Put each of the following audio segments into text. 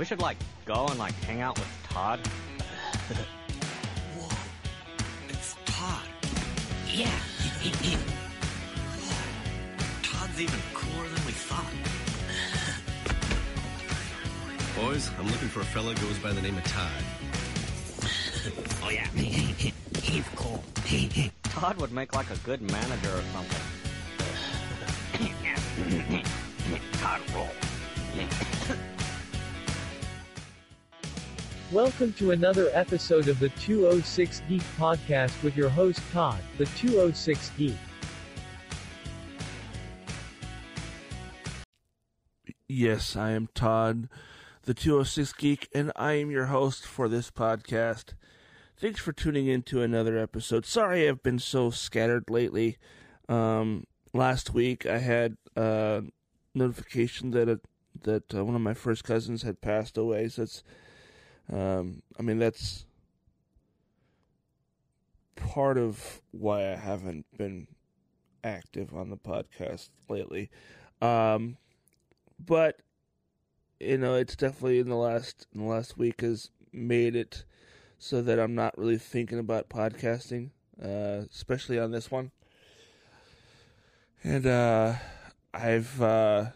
We should like go and like hang out with Todd. Whoa. It's Todd. Yeah. He, he, Todd's even cooler than we thought. Boys, I'm looking for a fella goes by the name of Todd. oh yeah. He's cool. Todd would make like a good manager or something. Todd roll. Welcome to another episode of the 206 Geek Podcast with your host Todd, the 206 Geek. Yes, I am Todd, the 206 Geek, and I am your host for this podcast. Thanks for tuning in to another episode. Sorry I've been so scattered lately. Um, last week I had a notification that a, that uh, one of my first cousins had passed away. So it's, um, I mean that's part of why I haven't been active on the podcast lately. Um, but you know, it's definitely in the last in the last week has made it so that I'm not really thinking about podcasting, uh, especially on this one. And uh, I've uh,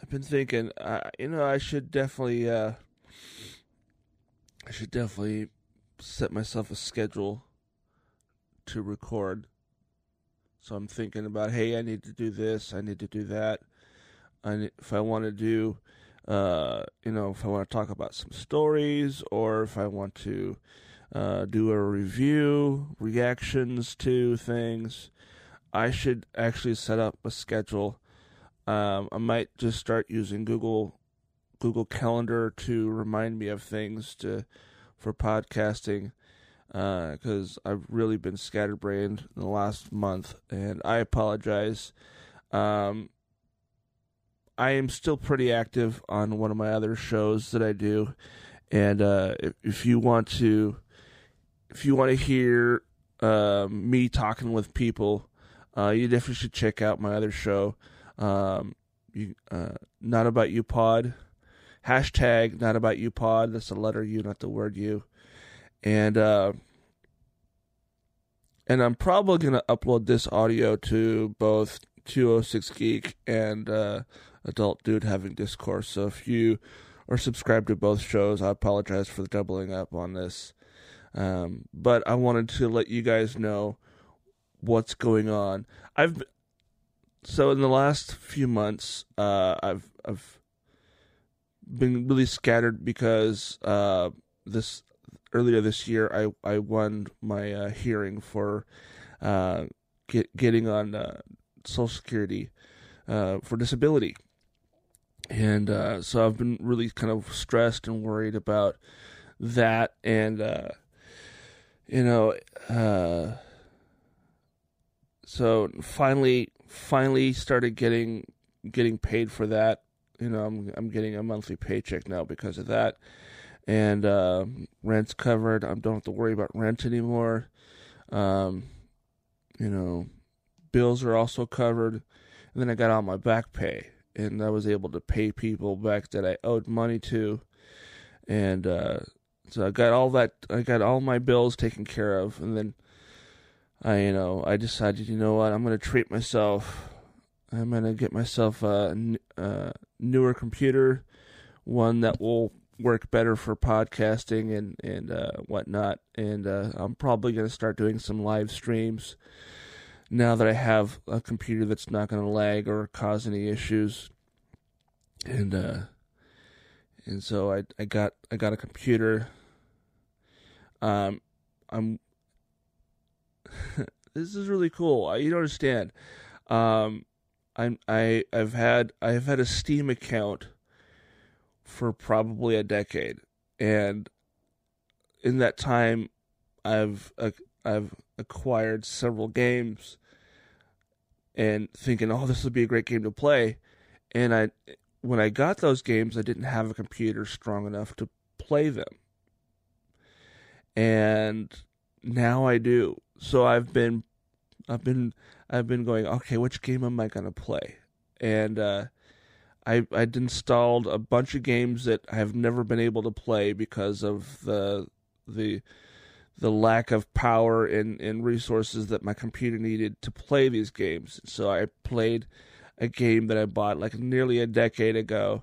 I've been thinking, uh, you know, I should definitely uh, I should definitely set myself a schedule to record. So I'm thinking about, hey, I need to do this, I need to do that. I, if I want to do, uh, you know, if I want to talk about some stories, or if I want to uh, do a review, reactions to things, I should actually set up a schedule. Um, I might just start using Google Google Calendar to remind me of things to for podcasting because uh, I've really been scatterbrained in the last month, and I apologize. Um, I am still pretty active on one of my other shows that I do, and uh, if, if, you want to, if you want to hear uh, me talking with people, uh, you definitely should check out my other show, um, you, uh, not about you pod, hashtag not about you pod. That's the letter U, not the word U, and uh, and I'm probably gonna upload this audio to both 206 Geek and uh, Adult Dude Having Discourse. So if you are subscribed to both shows, I apologize for the doubling up on this. Um, but I wanted to let you guys know what's going on. I've so in the last few months, uh, I've I've been really scattered because uh, this earlier this year I I won my uh, hearing for uh, get, getting on uh, Social Security uh, for disability, and uh, so I've been really kind of stressed and worried about that, and you know, so finally, finally started getting getting paid for that. You know, I'm I'm getting a monthly paycheck now because of that, and uh, rent's covered. I don't have to worry about rent anymore. Um, you know, bills are also covered, and then I got all my back pay and I was able to pay people back that I owed money to, and uh, so I got all that. I got all my bills taken care of, and then I, you know, I decided, you know what, I'm gonna treat myself. I'm gonna get myself a, a newer computer, one that will work better for podcasting and and uh, whatnot. And uh, I'm probably gonna start doing some live streams now that I have a computer that's not to lag or cause any issues. And uh and so I I got I got a computer. Um I'm this is really cool. You don't understand. Um I'm I I've had I've had a Steam account for probably a decade and in that time I've uh, I've acquired several games and thinking, "Oh, this would be a great game to play." And I when I got those games, I didn't have a computer strong enough to play them. And now I do. So I've been I've been I've been going, "Okay, which game am I to play?" And uh I I'd installed a bunch of games that I have never been able to play because of the the the lack of power and, and resources that my computer needed to play these games. So I played a game that I bought like nearly a decade ago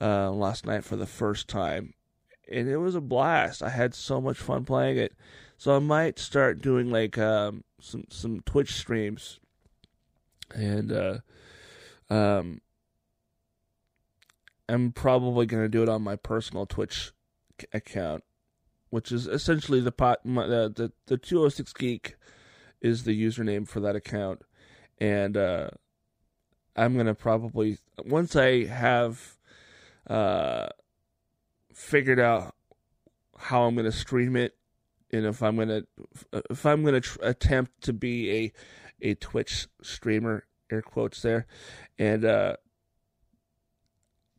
uh, last night for the first time, and it was a blast. I had so much fun playing it. So I might start doing like um, some some Twitch streams, and uh, um, I'm probably gonna do it on my personal Twitch account, which is essentially the pot my, the the 206 geek is the username for that account, and uh, I'm gonna probably once I have uh, figured out how I'm gonna stream it, and if I'm gonna if I'm gonna tr- attempt to be a a Twitch streamer, air quotes there, and uh,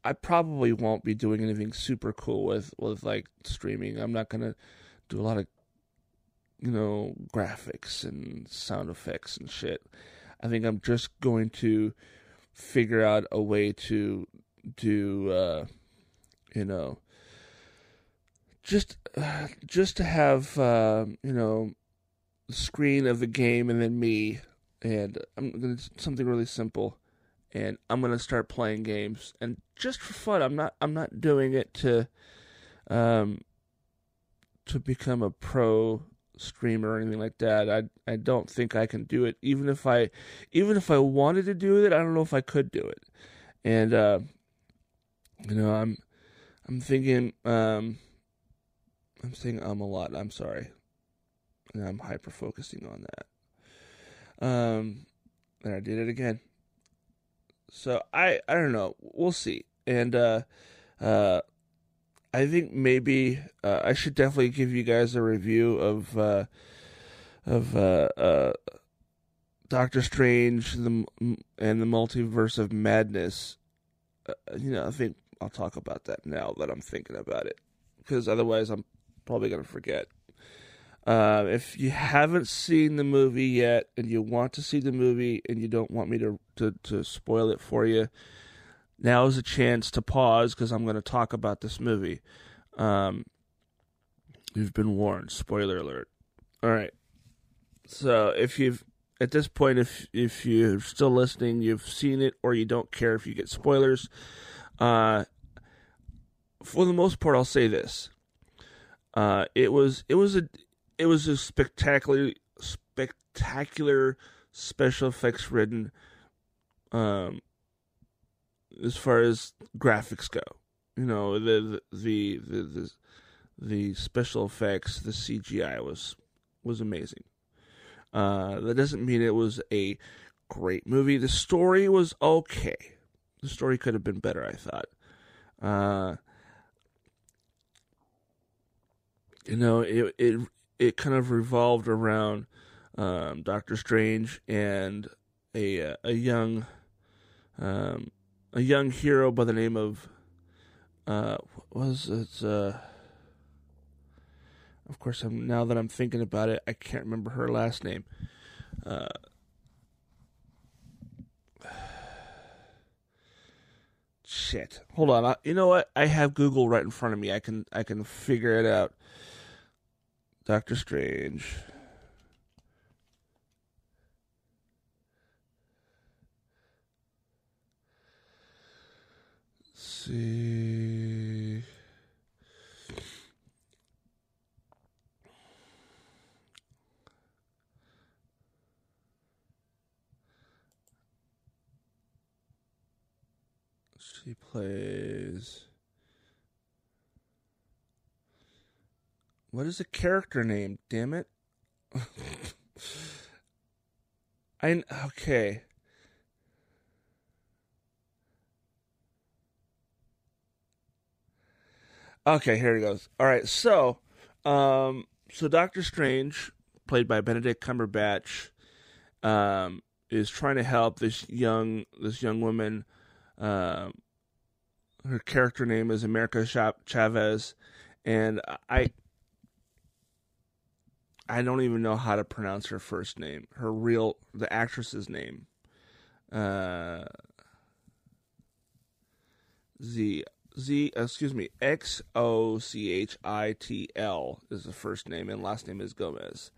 I probably won't be doing anything super cool with with like streaming. I'm not gonna do a lot of you know graphics and sound effects and shit. I think I'm just going to figure out a way to do uh you know just just to have uh, you know the screen of the game and then me and I'm gonna something really simple and I'm gonna start playing games and just for fun. I'm not I'm not doing it to um to become a pro streamer or anything like that. I I don't think I can do it. Even if I even if I wanted to do it, I don't know if I could do it. And uh you know, I'm I'm thinking um I'm saying um a lot. I'm sorry. And I'm hyper focusing on that. Um and I did it again. So I I don't know. We'll see. And uh uh I think maybe uh, I should definitely give you guys a review of uh of uh uh Doctor Strange the and the Multiverse of Madness. Uh, you know, I think I'll talk about that now that I'm thinking about it because otherwise I'm probably going to forget. Uh, if you haven't seen the movie yet and you want to see the movie and you don't want me to, to, to spoil it for you, now is a chance to pause because I'm going to talk about this movie. Um, you've been warned. Spoiler alert. All right. So if you've at this point, if if you're still listening, you've seen it, or you don't care if you get spoilers. Uh, for the most part, I'll say this: uh, it was it was a it was a spectacular spectacular special effects ridden um as far as graphics go. You know the the the the, the special effects the cgi was was amazing. Uh that doesn't mean it was a great movie. The story was okay. The story could have been better i thought. Uh you know it it it kind of revolved around um, Doctor Strange and a a young um, a young hero by the name of uh, was it? Uh, of course, I'm now that I'm thinking about it, I can't remember her last name. Uh, shit. Hold on. I, you know what? I have Google right in front of me. I can I can figure it out. Doctor Strange. Let's see. She plays. What is a character name? Damn it! I okay. Okay, here it goes. All right, so, um, so Doctor Strange, played by Benedict Cumberbatch, um, is trying to help this young this young woman. Um, her character name is America Chavez, and I I don't even know how to pronounce her first name. Her real the actress's name. Uh Z Z excuse me X O C H I T L is the first name and last name is Gomez.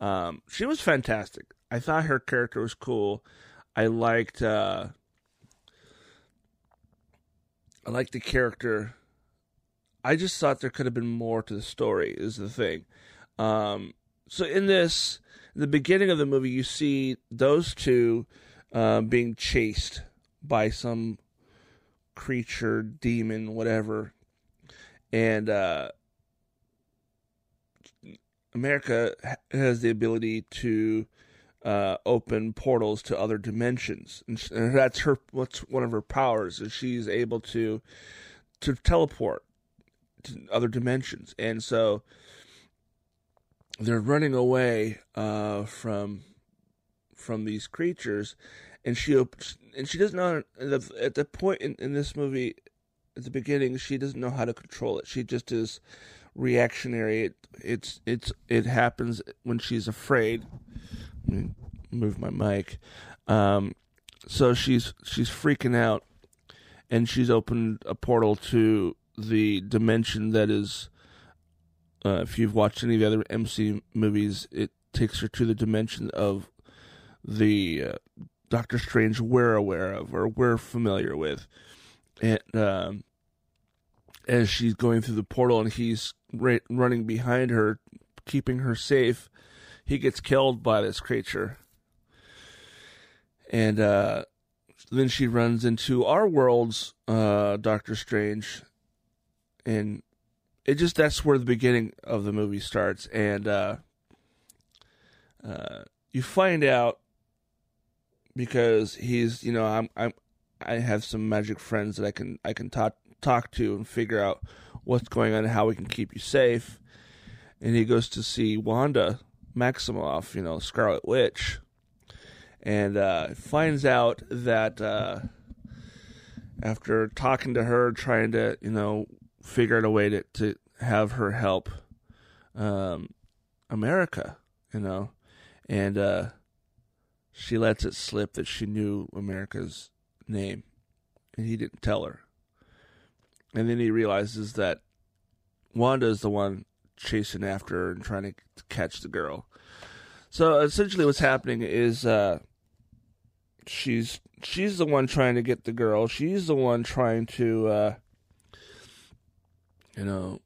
Um, she was fantastic. I thought her character was cool. I liked uh, I liked the character. I just thought there could have been more to the story. Is the thing. Um, so in this, the beginning of the movie, you see those two uh, being chased by some creature, demon, whatever, and uh, America has the ability to uh, open portals to other dimensions, and, and that's her. What's one of her powers is she's able to to teleport to other dimensions, and so they're running away uh, from from these creatures, and she and she doesn't know at the, point in, in this movie at the beginning she doesn't know how to control it. She just is reactionary. It it's it's it happens when she's afraid. Move my mic. Um, so she's she's freaking out, and she's opened a portal to the dimension that is. Uh, if you've watched any of the other MC movies, it takes her to the dimension of the uh, Doctor Strange we're aware of or we're familiar with, and um, as she's going through the portal and he's ra- running behind her, keeping her safe, he gets killed by this creature, and uh, then she runs into our world's uh, Doctor Strange, and it just that's where the beginning of the movie starts, and uh, uh, you find out because he's you know I'm I'm I have some magic friends that I can I can talk talk to and figure out what's going on and how we can keep you safe. And he goes to see Wanda Maximoff, you know, Scarlet Witch, and uh, finds out that uh, after talking to her, trying to you know figure out a way to to have her help um, America, you know, and uh, she lets it slip that she knew America's name, and he didn't tell her. And then he realizes that Wanda is the one chasing after her and trying to catch the girl. So essentially, what's happening is uh, she's she's the one trying to get the girl. She's the one trying to, uh, you know,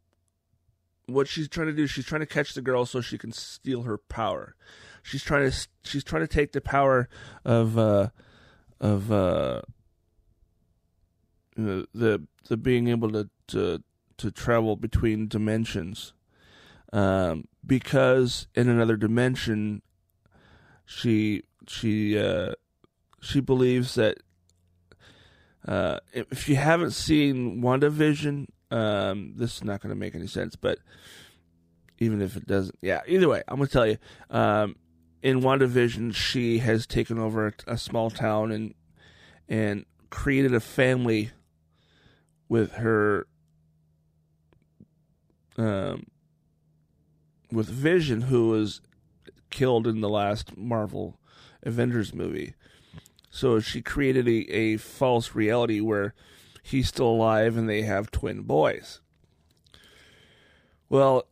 what she's trying to do. She's trying to catch the girl so she can steal her power. She's trying to she's trying to take the power of uh, of uh, the the being able to to to travel between dimensions, um, because in another dimension, she she uh, she believes that uh, if you haven't seen WandaVision, um, this is not going to make any sense, but even if it doesn't, yeah. Either way, I'm going to tell you. Um, in WandaVision, she has taken over a, a small town and and created a family with her um, with Vision, who was killed in the last Marvel Avengers movie. So she created a, a false reality where he's still alive and they have twin boys. Well,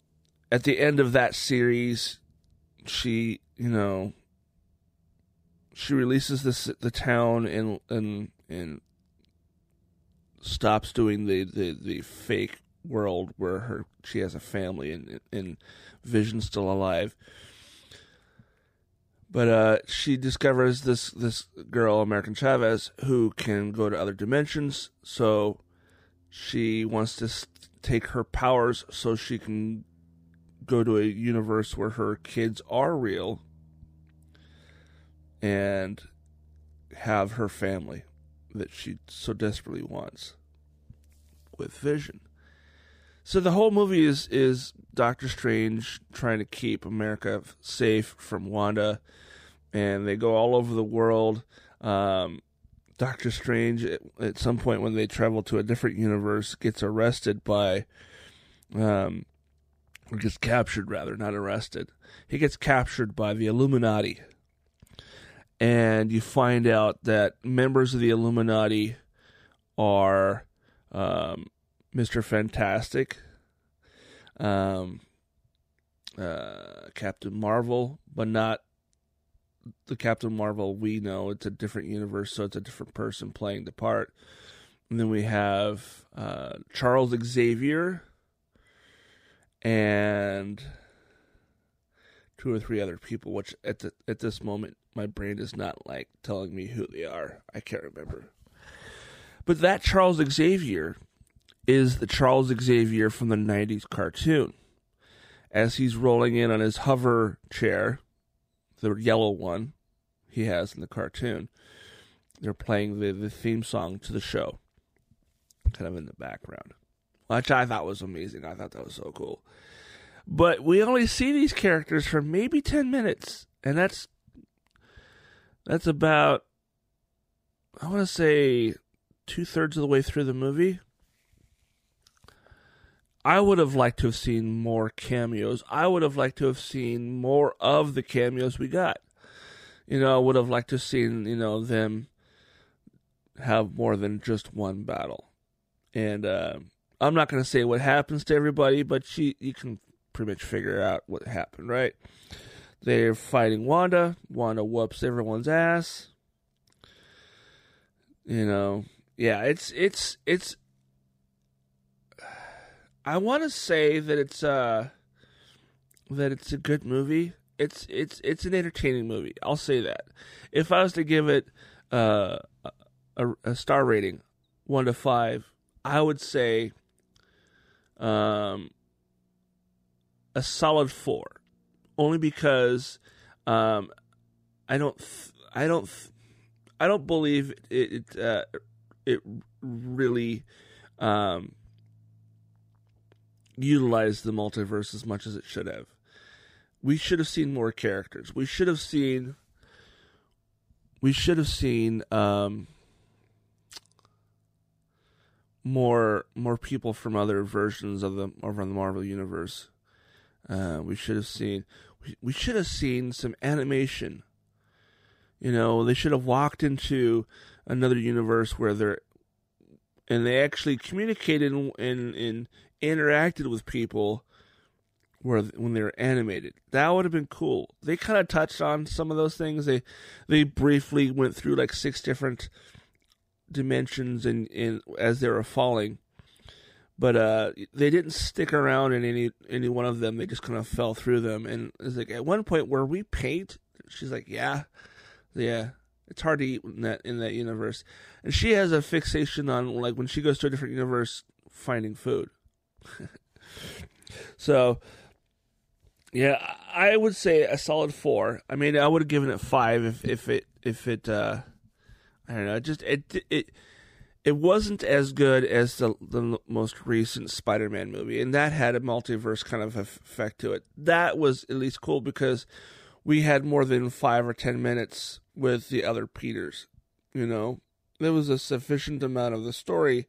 at the end of that series, she, you know, she releases this the town and and and stops doing the, the, the fake world where her she has a family and and Vision's still alive. But uh, she discovers this this girl, American Chavez, who can go to other dimensions. So she wants to take her powers so she can go to a universe where her kids are real and have her family that she so desperately wants with Vision. So the whole movie is is Doctor Strange trying to keep America safe from Wanda, and they go all over the world. Um, Doctor Strange, at, at some point when they travel to a different universe, gets arrested by, um, or gets captured rather, not arrested. He gets captured by the Illuminati, and you find out that members of the Illuminati are um, Mr. Fantastic, um, uh, Captain Marvel, but not the Captain Marvel we know. It's a different universe, so it's a different person playing the part. And then we have uh, Charles Xavier and two or three other people, which at the, at this moment my brain is not like telling me who they are. I can't remember. But that Charles Xavier is the Charles Xavier from the 90s cartoon. As he's rolling in on his hover chair, the yellow one he has in the cartoon, they're playing the, the theme song to the show, kind of in the background, which I thought was amazing. I thought that was so cool. But we only see these characters for maybe 10 minutes, and that's that's about I want to say two thirds of the way through the movie. I would have liked to have seen more cameos. I would have liked to have seen more of the cameos we got. You know, I would have liked to have seen, you know, them have more than just one battle. And uh, I'm not going to say what happens to everybody, but she, you can pretty much figure out what happened, right? They're fighting Wanda. Wanda whoops everyone's ass. You know, yeah, it's it's it's I want to say that it's uh that it's a good movie. It's it's it's an entertaining movie. I'll say that. If I was to give it uh, a, a star rating, one to five, I would say um a solid four, only because um I don't th- I don't th- I don't believe it it, uh, it really um utilized the multiverse as much as it should have. We should have seen more characters. We should have seen. We should have seen um, more more people from other versions of the of the Marvel universe. Uh, we should have seen. We, we should have seen some animation. You know, they should have walked into another universe where they're and they actually communicated and in, in, interacted with people where when they were animated. That would have been cool. They kind of touched on some of those things. They they briefly went through like six different dimensions and in, in as they were falling. But uh, they didn't stick around in any any one of them. They just kind of fell through them. And it's like at one point where we paint, she's like, "Yeah, yeah, it's hard to eat in that in that universe." And she has a fixation on like when she goes to a different universe, finding food. so, yeah, I would say a solid four. I mean, I would have given it five if if it if it uh, I don't know, just it it it wasn't as good as the the most recent Spider-Man movie, and that had a multiverse kind of effect to it. That was at least cool because we had more than five or ten minutes with the other Peters. You know, there was a sufficient amount of the story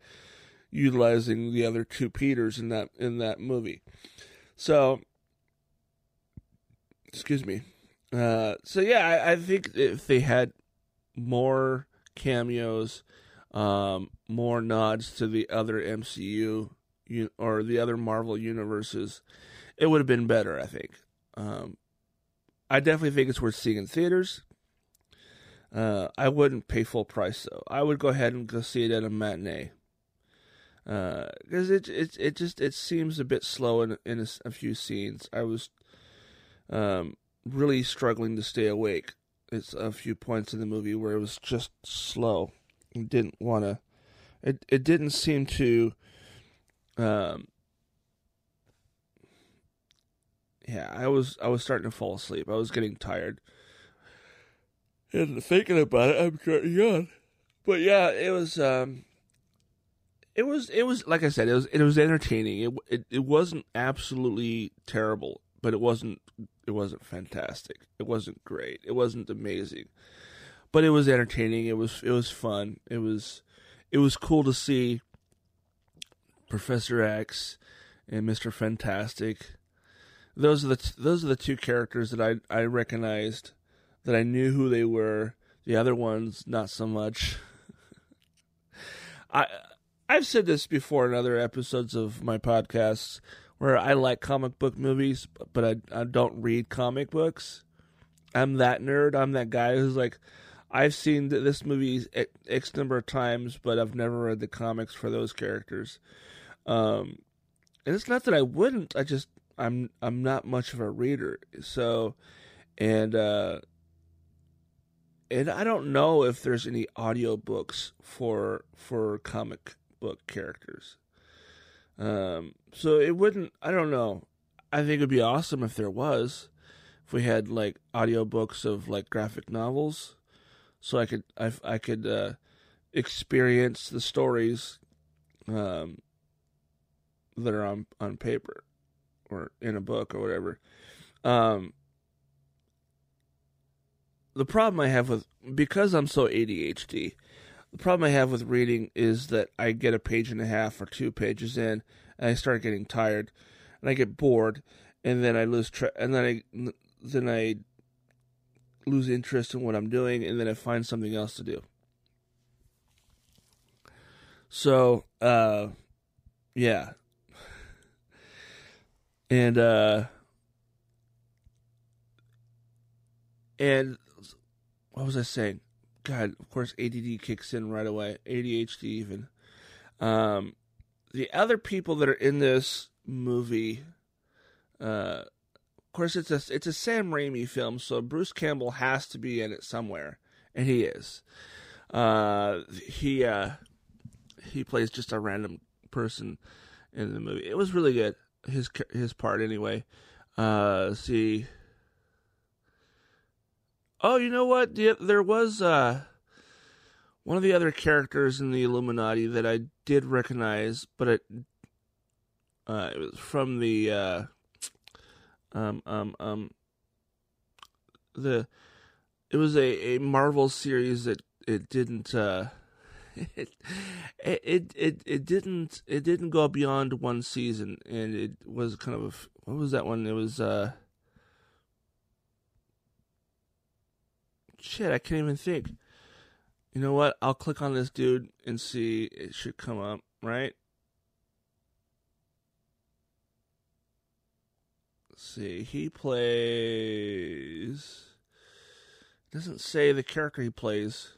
utilizing the other two Peters in that in that movie. So, excuse me. Uh, so yeah, I, I, think if they had more cameos, um, more nods to the other MCU or the other Marvel universes, it would have been better. I think. Um, I definitely think it's worth seeing in theaters. Uh, I wouldn't pay full price though. I would go ahead and go see it at a matinee because uh, it it it just it seems a bit slow in in a, a few scenes. I was um, really struggling to stay awake. It's a few points in the movie where it was just slow. Didn't want to. It it didn't seem to. Um, yeah, I was I was starting to fall asleep. I was getting tired. And thinking about it, I'm getting yawn. But yeah, it was um it was it was like I said it was it was entertaining. It it, it wasn't absolutely terrible, but it wasn't it wasn't fantastic. It wasn't great. It wasn't amazing. But it was entertaining. It was it was fun. It was it was cool to see Professor X and Mr. Fantastic. Those are the those are the two characters that I I recognized that I knew who they were. The other ones not so much. I I've said this before in other episodes of my podcasts where I like comic book movies, but I, I don't read comic books. I'm that nerd. I'm that guy who's like, I've seen this movie X number of times, but I've never read the comics for those characters. Um, and it's not that I wouldn't. I just I'm I'm not much of a reader. So, and uh, and I don't know if there's any audiobooks for for comic book characters. Um, so it wouldn't. I don't know. I think it'd be awesome if there was. If we had like audiobooks of like graphic novels so I could I, I could uh, experience the stories um, that are on on paper or in a book or whatever. Um, the problem I have with because I'm so ADHD, the problem I have with reading is that I get a page and a half or two pages in, and I start getting tired, and I get bored, and then I lose and then I then I lose interest in what I'm doing, and then I find something else to do. So, uh, yeah. And, uh, and what was I saying? God, of course, ADD kicks in right away. ADHD, even. Um, the other people that are in this movie, uh, of course, it's a it's a Sam Raimi film, so Bruce Campbell has to be in it somewhere, and he is. Uh, he uh, he plays just a random person in the movie. It was really good. His his part anyway. Uh, see. Oh, you know what? There was uh, one of the other characters in the Illuminati that I did recognize, but it uh, it was from the uh, um, um, um, the it was a, a Marvel series that it didn't uh, it, it it it didn't it didn't go beyond one season and it was kind of a, what was that one it was uh shit I can't even think you know what I'll click on this dude and see it should come up right Let's see. He plays. Doesn't say the character he plays.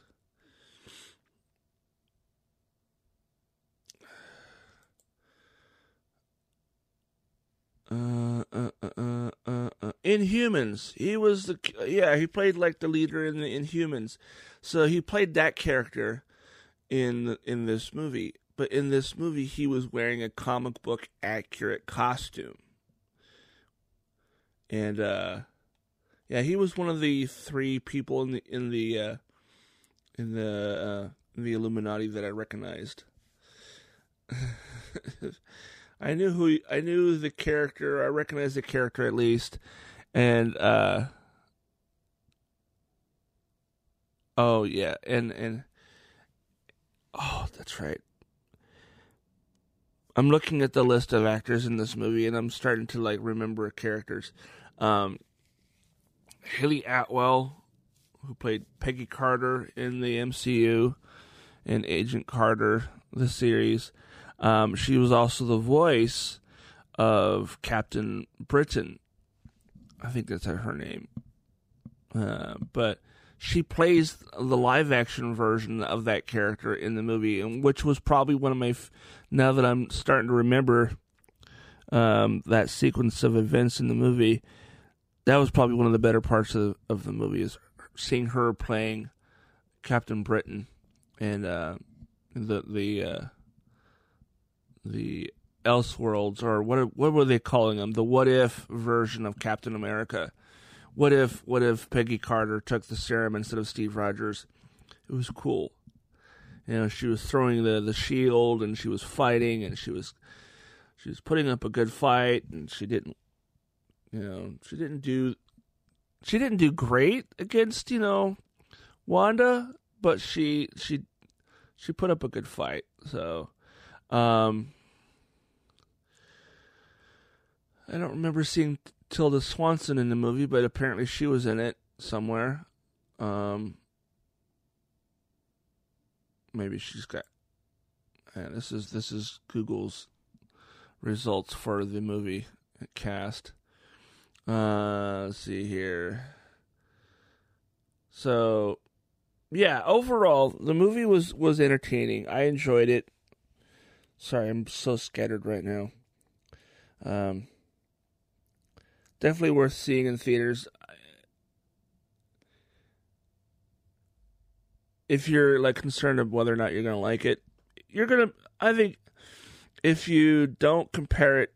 Uh, uh, uh, uh, Inhumans. He was the yeah. He played like the leader in the Inhumans, so he played that character in in this movie. But in this movie, he was wearing a comic book accurate costume and uh, yeah, he was one of the three people in the in the uh, in the uh, in the Illuminati that I recognized. I knew who I knew the character. I recognized the character at least, and uh, oh yeah, and and oh that's right. I'm looking at the list of actors in this movie, and I'm starting to like remember characters. Um, Hayley Atwell, who played Peggy Carter in the MCU and Agent Carter, the series. Um, she was also the voice of Captain Britain. I think that's her name. Uh, but she plays the live action version of that character in the movie, and which was probably one of my. F- now that I'm starting to remember um, that sequence of events in the movie, that was probably one of the better parts of of the movie is seeing her playing Captain Britain and uh, the the uh, the Elseworlds or what what were they calling them? The what if version of Captain America what if what if Peggy Carter took the serum instead of Steve Rogers? It was cool. You know, she was throwing the, the shield and she was fighting and she was she was putting up a good fight and she didn't you know, she didn't do she didn't do great against, you know, Wanda, but she she she put up a good fight. So um I don't remember seeing Tilda Swanson in the movie, but apparently she was in it somewhere. Um, maybe she's got. And this is this is Google's results for the movie cast. Uh, let's see here. So, yeah, overall, the movie was was entertaining. I enjoyed it. Sorry, I'm so scattered right now. Um, definitely worth seeing in theaters. If you're like concerned of whether or not you're gonna like it, you're gonna. I think if you don't compare it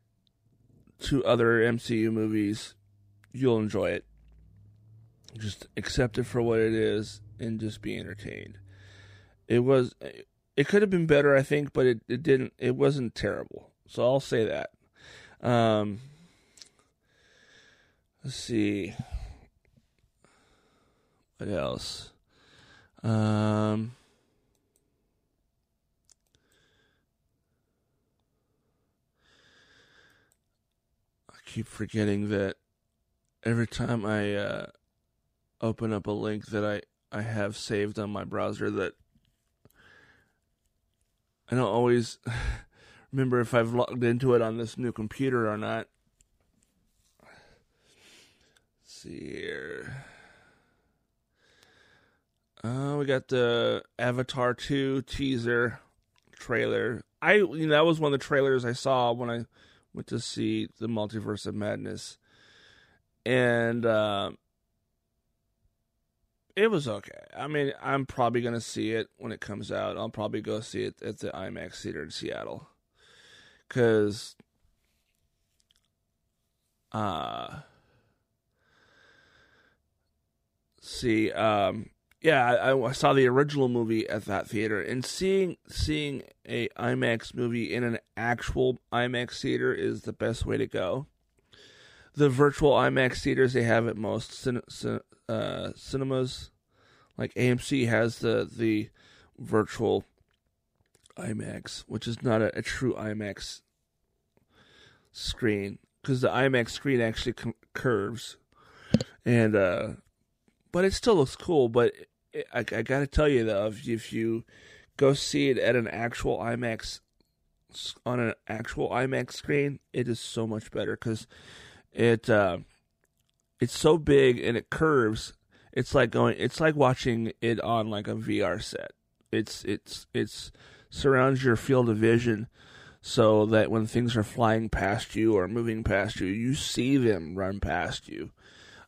to other MCU movies, you'll enjoy it. Just accept it for what it is and just be entertained. It was it could have been better, I think, but it, it didn't it wasn't terrible. So I'll say that. Um let's see. What else? Um I keep forgetting that every time I uh, open up a link that I, I have saved on my browser that I don't always remember if I've logged into it on this new computer or not. Let's see here. Uh, we got the Avatar 2 teaser trailer. I you know, that was one of the trailers I saw when I went to see the Multiverse of Madness and uh, it was okay. I mean, I'm probably gonna see it when it comes out. I'll probably go see it at the IMAX theater in Seattle, cause, uh, see, um, yeah, I, I saw the original movie at that theater, and seeing seeing a IMAX movie in an actual IMAX theater is the best way to go the virtual IMAX theaters they have at most cin- cin- uh, cinemas. Like AMC has the the virtual IMAX, which is not a, a true IMAX screen because the IMAX screen actually curves, and uh, but it still looks cool. But it, I, I got to tell you though, if, if you go see it at an actual IMAX on an actual IMAX screen, it is so much better because it uh, it's so big and it curves. It's like going. It's like watching it on like a VR set. It's it's it's surrounds your field of vision, so that when things are flying past you or moving past you, you see them run past you.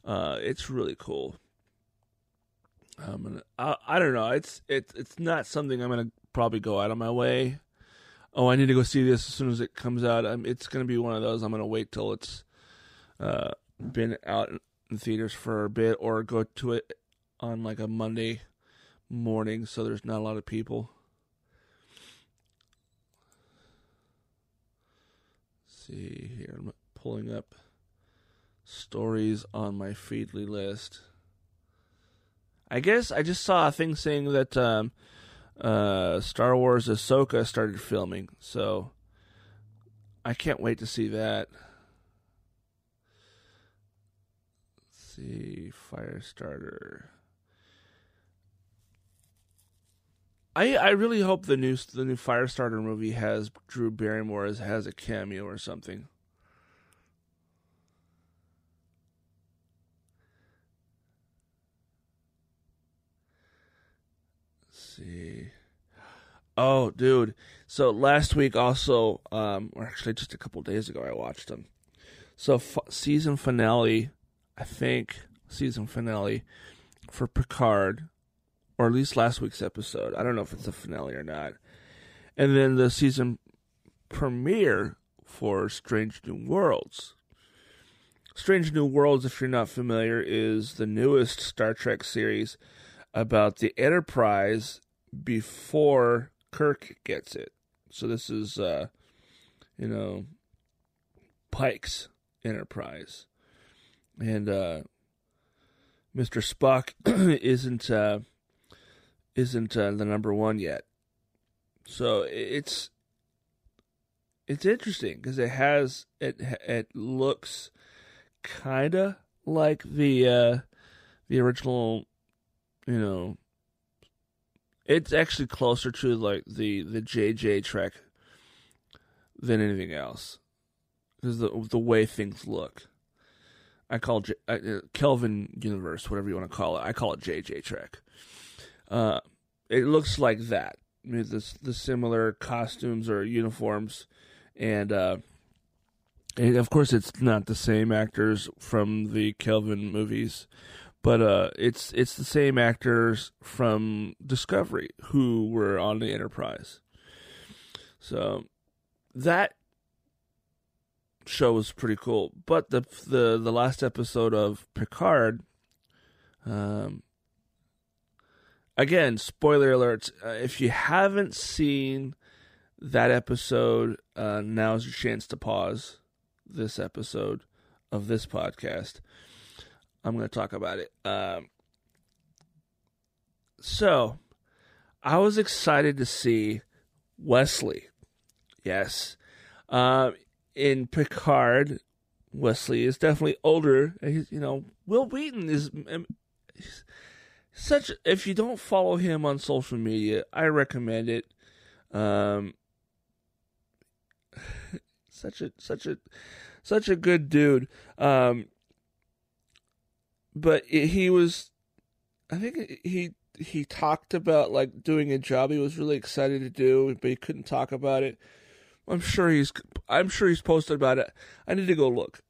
Uh, it's really cool. I'm gonna. I, I don't know. It's it's it's not something I'm gonna probably go out of my way. Oh, I need to go see this as soon as it comes out. I'm, it's gonna be one of those. I'm gonna wait till it's uh, been out in theaters for a bit or go to it on like a Monday morning so there's not a lot of people. Let's see here, I'm pulling up stories on my Feedly list. I guess I just saw a thing saying that um, uh, Star Wars Ahsoka started filming, so I can't wait to see that. Let's see, Firestarter. I I really hope the new the new Firestarter movie has Drew Barrymore as has a cameo or something. See. Oh, dude. So last week also, um, or actually just a couple days ago, I watched them. So f- season finale I think, season finale for Picard, or at least last week's episode. I don't know if it's a finale or not. And then the season premiere for Strange New Worlds. Strange New Worlds, if you're not familiar, is the newest Star Trek series about the Enterprise before Kirk gets it. So this is, uh, you know, Pike's Enterprise and uh, Mr. Spock isn't uh, isn't uh, the number one yet. So it's it's interesting because it has it it looks kind of like the uh, the original, you know. it's actually closer to like the the JJ Trek than anything else because the the way things look. I call J, uh, Kelvin Universe, whatever you want to call it. I call it JJ Trek. Uh, it looks like that. I mean, the the similar costumes or uniforms, and uh, and of course, it's not the same actors from the Kelvin movies, but uh, it's it's the same actors from Discovery who were on the Enterprise. So that show was pretty cool. But the the the last episode of Picard, um, again, spoiler alerts. Uh, if you haven't seen that episode, uh, now's your chance to pause this episode of this podcast. I'm going to talk about it. Um, so, I was excited to see Wesley. Yes. Uh, in Picard, Wesley is definitely older. He's, you know, Wil Wheaton is um, such. If you don't follow him on social media, I recommend it. Um, such a such a such a good dude. Um, but he was, I think he he talked about like doing a job he was really excited to do, but he couldn't talk about it. I'm sure he's I'm sure he's posted about it. I need to go look.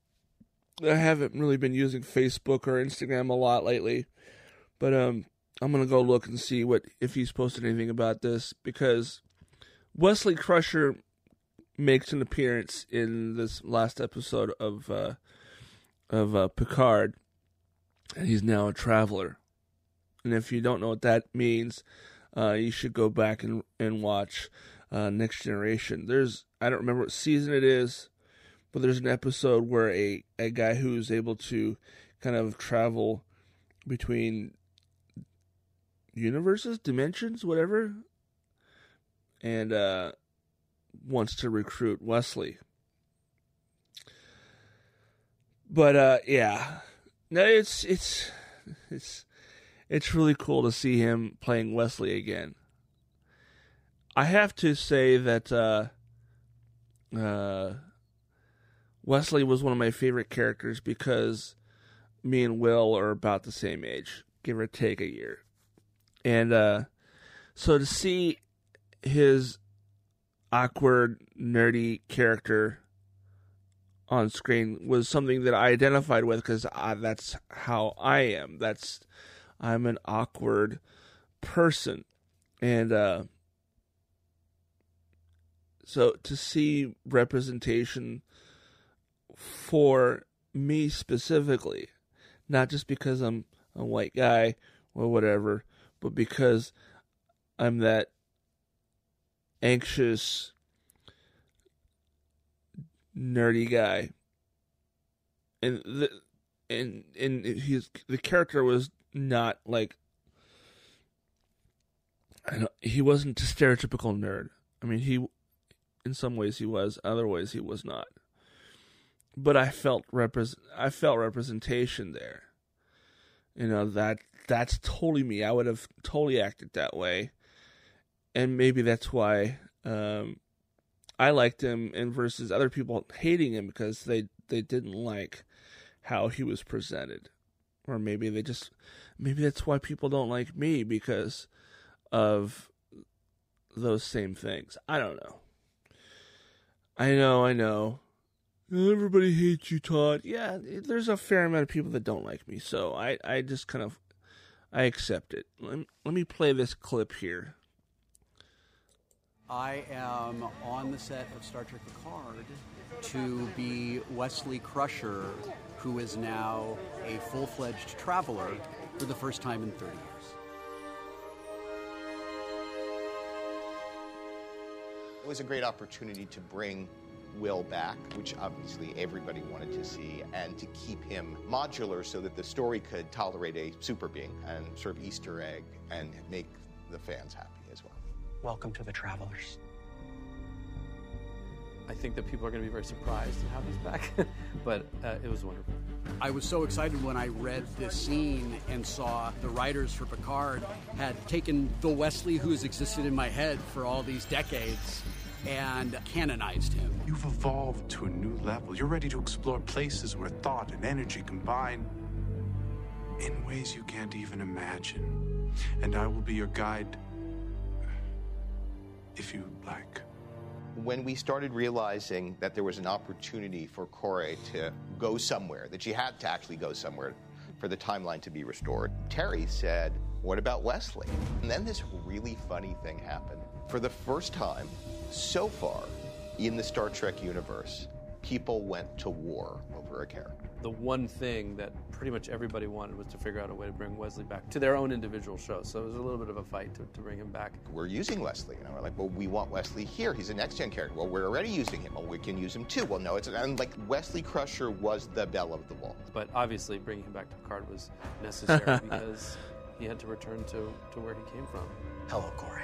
I haven't really been using Facebook or Instagram a lot lately, but um, I'm gonna go look and see what if he's posted anything about this because Wesley Crusher makes an appearance in this last episode of uh, of uh, Picard, and he's now a traveler. And if you don't know what that means, uh, you should go back and and watch uh, Next Generation. There's I don't remember what season it is, but there's an episode where a a guy who's able to kind of travel between universes, dimensions, whatever, and uh, wants to recruit Wesley. But uh, yeah, no, it's it's it's it's really cool to see him playing Wesley again. I have to say that uh, uh, Wesley was one of my favorite characters because me and Wil are about the same age, give or take a year. And uh, so to see his awkward, nerdy character on screen was something that I identified with because that's how I am. That's I'm an awkward person, and uh, so to see representation for me specifically, not just because I'm a white guy or whatever, but because I'm that anxious, nerdy guy. And the and and he's the character was not like he wasn't a stereotypical nerd. I mean, he in some ways he was, other ways he was not. But I felt represent I felt representation there. You know that that's totally me. I would have totally acted that way, and maybe that's why um, I liked him, and versus other people hating him because they they didn't like how he was presented, or maybe they just maybe that's why people don't like me because of those same things. I don't know. I know, I know. Everybody hates you, Todd. Yeah, there's a fair amount of people that don't like me, so I, I just kind of, I accept it. Let, let me play this clip here. I am on the set of Star Trek Picard to be Wesley Crusher, who is now a full fledged traveler for the first time in 30 years. It was a great opportunity to bring Wil back, which obviously everybody wanted to see, and to keep him modular so that the story could tolerate a super being and of Easter egg and make the fans happy. Welcome to the Travelers. I think that people are going to be very surprised at how he's back, but uh, it was wonderful. I was so excited when I read this scene and saw the writers for Picard had taken the Wesley who has existed in my head for all these decades and canonized him. You've evolved to a new level. You're ready to explore places where thought and energy combine in ways you can't even imagine. And I will be your guide if you like. When we started realizing that there was an opportunity for Kore to go somewhere, that she had to actually go somewhere for the timeline to be restored, Terry said, What about Wesley? And then this really funny thing happened. For the first time so far in the Star Trek universe, people went to war over a character. The one thing that pretty much everybody wanted was to figure out a way to bring Wesley back to their own individual shows. So it was a little bit of a fight to, to bring him back. We're using Wesley. You know, we're like, well, we want Wesley here. He's a next gen character. Well, we're already using him. Well, we can use him too. Well, no, it's and like Wesley Crusher was the belle of the ball. But obviously, bringing him back to Picard was necessary because he had to return to, to where he came from. Hello, Kore.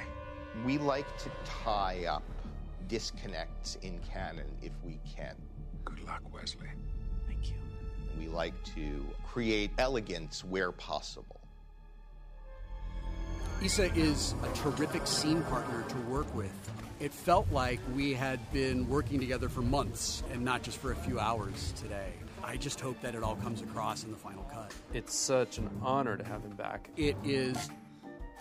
We like to tie up disconnects in canon if we can. Good luck, Wesley. Thank you. We like to create elegance where possible. Isa is a terrific scene partner to work with. It felt like we had been working together for months and not just for a few hours today. I just hope that it all comes across in the final cut. It's such an honor to have him back. It is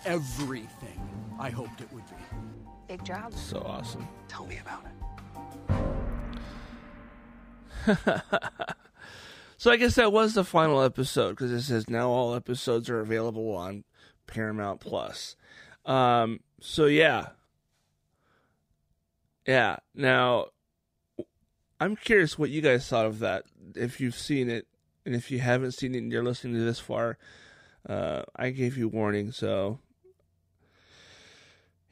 everything I hoped it would be. Big job. So awesome. Tell me about it. So I guess that was the final episode because it says now all episodes are available on Paramount Plus. Um, so yeah, yeah. Now I'm curious what you guys thought of that. If you've seen it, and if you haven't seen it and you're listening to this far, uh, I gave you warning. So,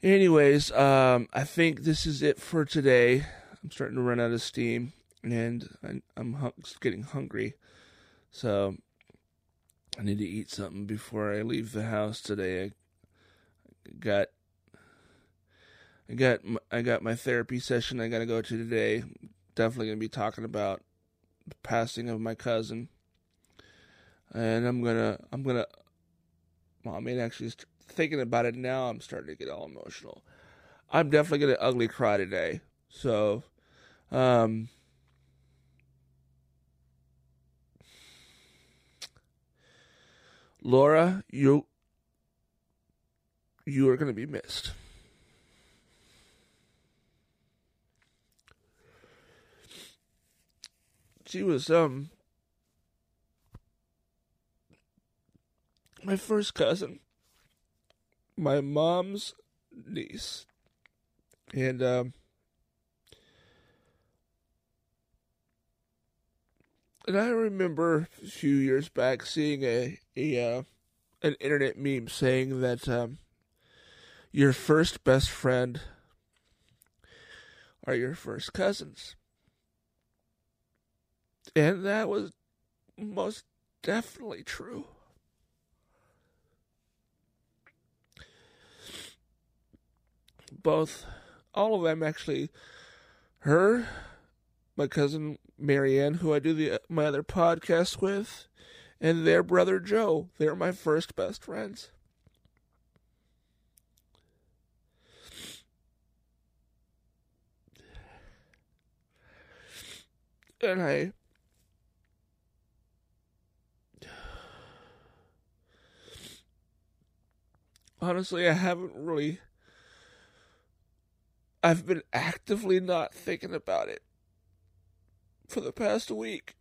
anyways, um, I think this is it for today. I'm starting to run out of steam and I, I'm hung, getting hungry, so I need to eat something before I leave the house today. I got I got I got my therapy session I got to go to today. Definitely going to be talking about the passing of my cousin, and I'm gonna I'm gonna. Well, I mean, actually, thinking about it now, I'm starting to get all emotional. I'm definitely gonna ugly cry today. So, um, Laura, you you are going to be missed. She was um my first cousin, my mom's niece, and um and I remember a few years back seeing a a uh, an internet meme saying that um, your first best friend are your first cousins, and that was most definitely true. Both, all of them actually, her, my cousin Marianne, who I do the my other podcast with, and their brother Joe. They're my first best friends. And I honestly I haven't really I've been actively not thinking about it for the past week.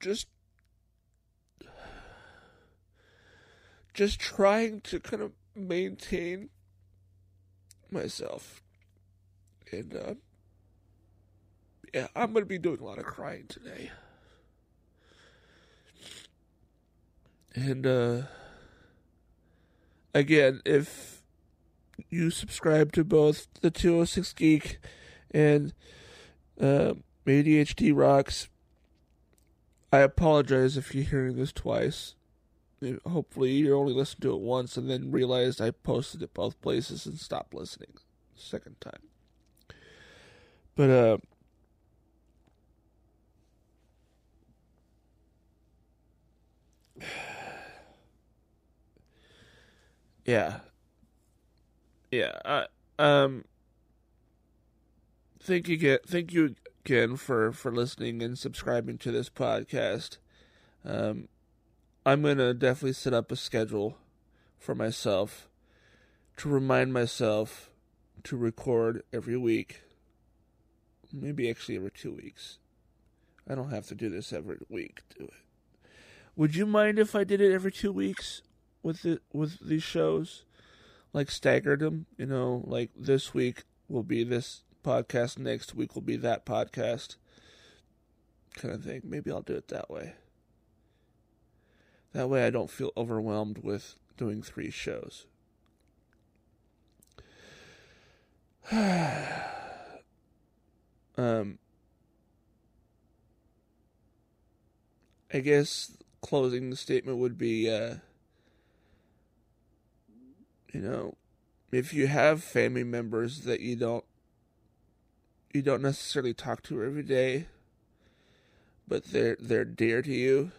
Just just trying to kind of maintain myself. And uh yeah, I'm to be doing a lot of crying today. And uh again, if you subscribe to both the 206 Geek and uh, ADHD Rocks, I apologize if you're hearing this twice hopefully you only listened to it once and then realized I posted it both places and stopped listening second time. But uh Yeah. Yeah, I um thank you again thank you again for for listening and subscribing to this podcast. Um I'm gonna definitely set up a schedule for myself to remind myself to record every week. Maybe actually every two weeks. I don't have to do this every week. Do it. Would you mind if I did it every two weeks with it with these shows? Like staggered them, you know, like this week will be this podcast, next week will be that podcast. Kind of thing. Maybe I'll do it that way. That way I don't feel overwhelmed with doing three shows. um I guess closing statement would be uh you know if you have family members that you don't you don't necessarily talk to every day but they're they're dear to you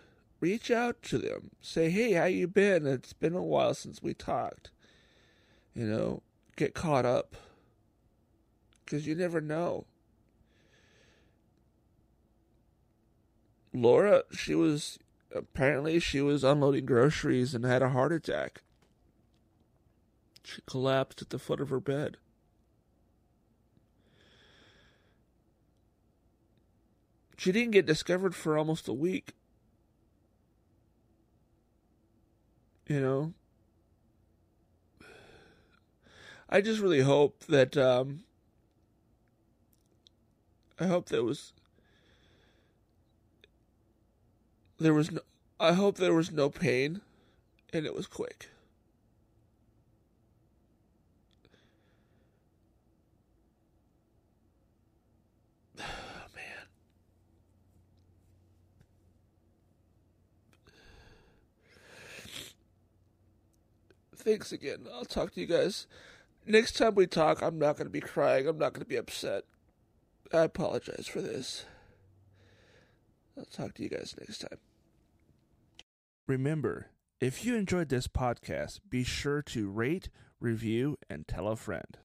reach out to them say hey how you been it's been a while since we talked you know get caught up because you never know Laura, she was apparently she was unloading groceries and had a heart attack. She collapsed at the foot of her bed. She didn't get discovered for almost a week. You know? I just really hope that um I hope there was there was no I hope there was no pain and it was quick. Thanks again. I'll talk to you guys. Next time we talk, I'm not going to be crying. I'm not going to be upset. I apologize for this. I'll talk to you guys next time. Remember, if you enjoyed this podcast, be sure to rate, review, and tell a friend.